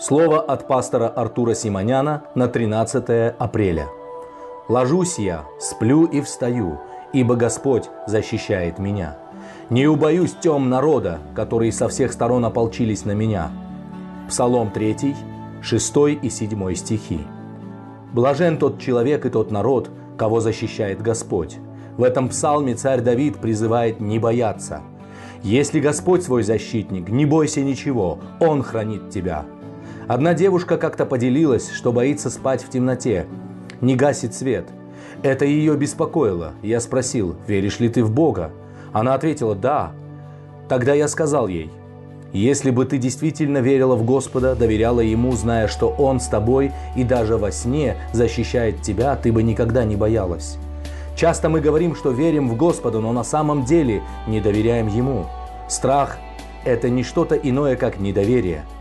Слово от пастора Артура Симоняна на 13 апреля. «Ложусь я, сплю и встаю, ибо Господь защищает меня. Не убоюсь тем народа, которые со всех сторон ополчились на меня». Псалом 3, 6 и 7 стихи. Блажен тот человек и тот народ, кого защищает Господь. В этом псалме царь Давид призывает не бояться. Если Господь свой защитник, не бойся ничего, Он хранит тебя. Одна девушка как-то поделилась, что боится спать в темноте, не гасит свет. Это ее беспокоило. Я спросил, веришь ли ты в Бога? Она ответила, да. Тогда я сказал ей, если бы ты действительно верила в Господа, доверяла Ему, зная, что Он с тобой и даже во сне защищает тебя, ты бы никогда не боялась. Часто мы говорим, что верим в Господа, но на самом деле не доверяем Ему. Страх – это не что-то иное, как недоверие –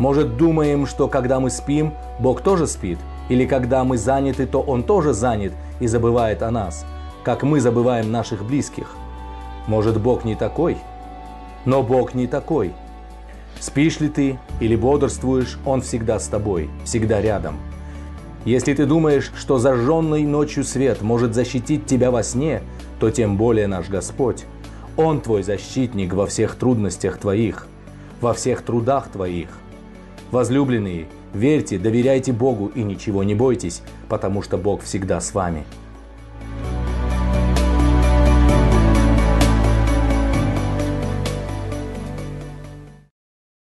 может, думаем, что когда мы спим, Бог тоже спит? Или когда мы заняты, то Он тоже занят и забывает о нас, как мы забываем наших близких? Может, Бог не такой? Но Бог не такой. Спишь ли ты или бодрствуешь, Он всегда с тобой, всегда рядом. Если ты думаешь, что зажженный ночью свет может защитить тебя во сне, то тем более наш Господь. Он твой защитник во всех трудностях твоих, во всех трудах твоих – Возлюбленные, верьте, доверяйте Богу и ничего не бойтесь, потому что Бог всегда с вами.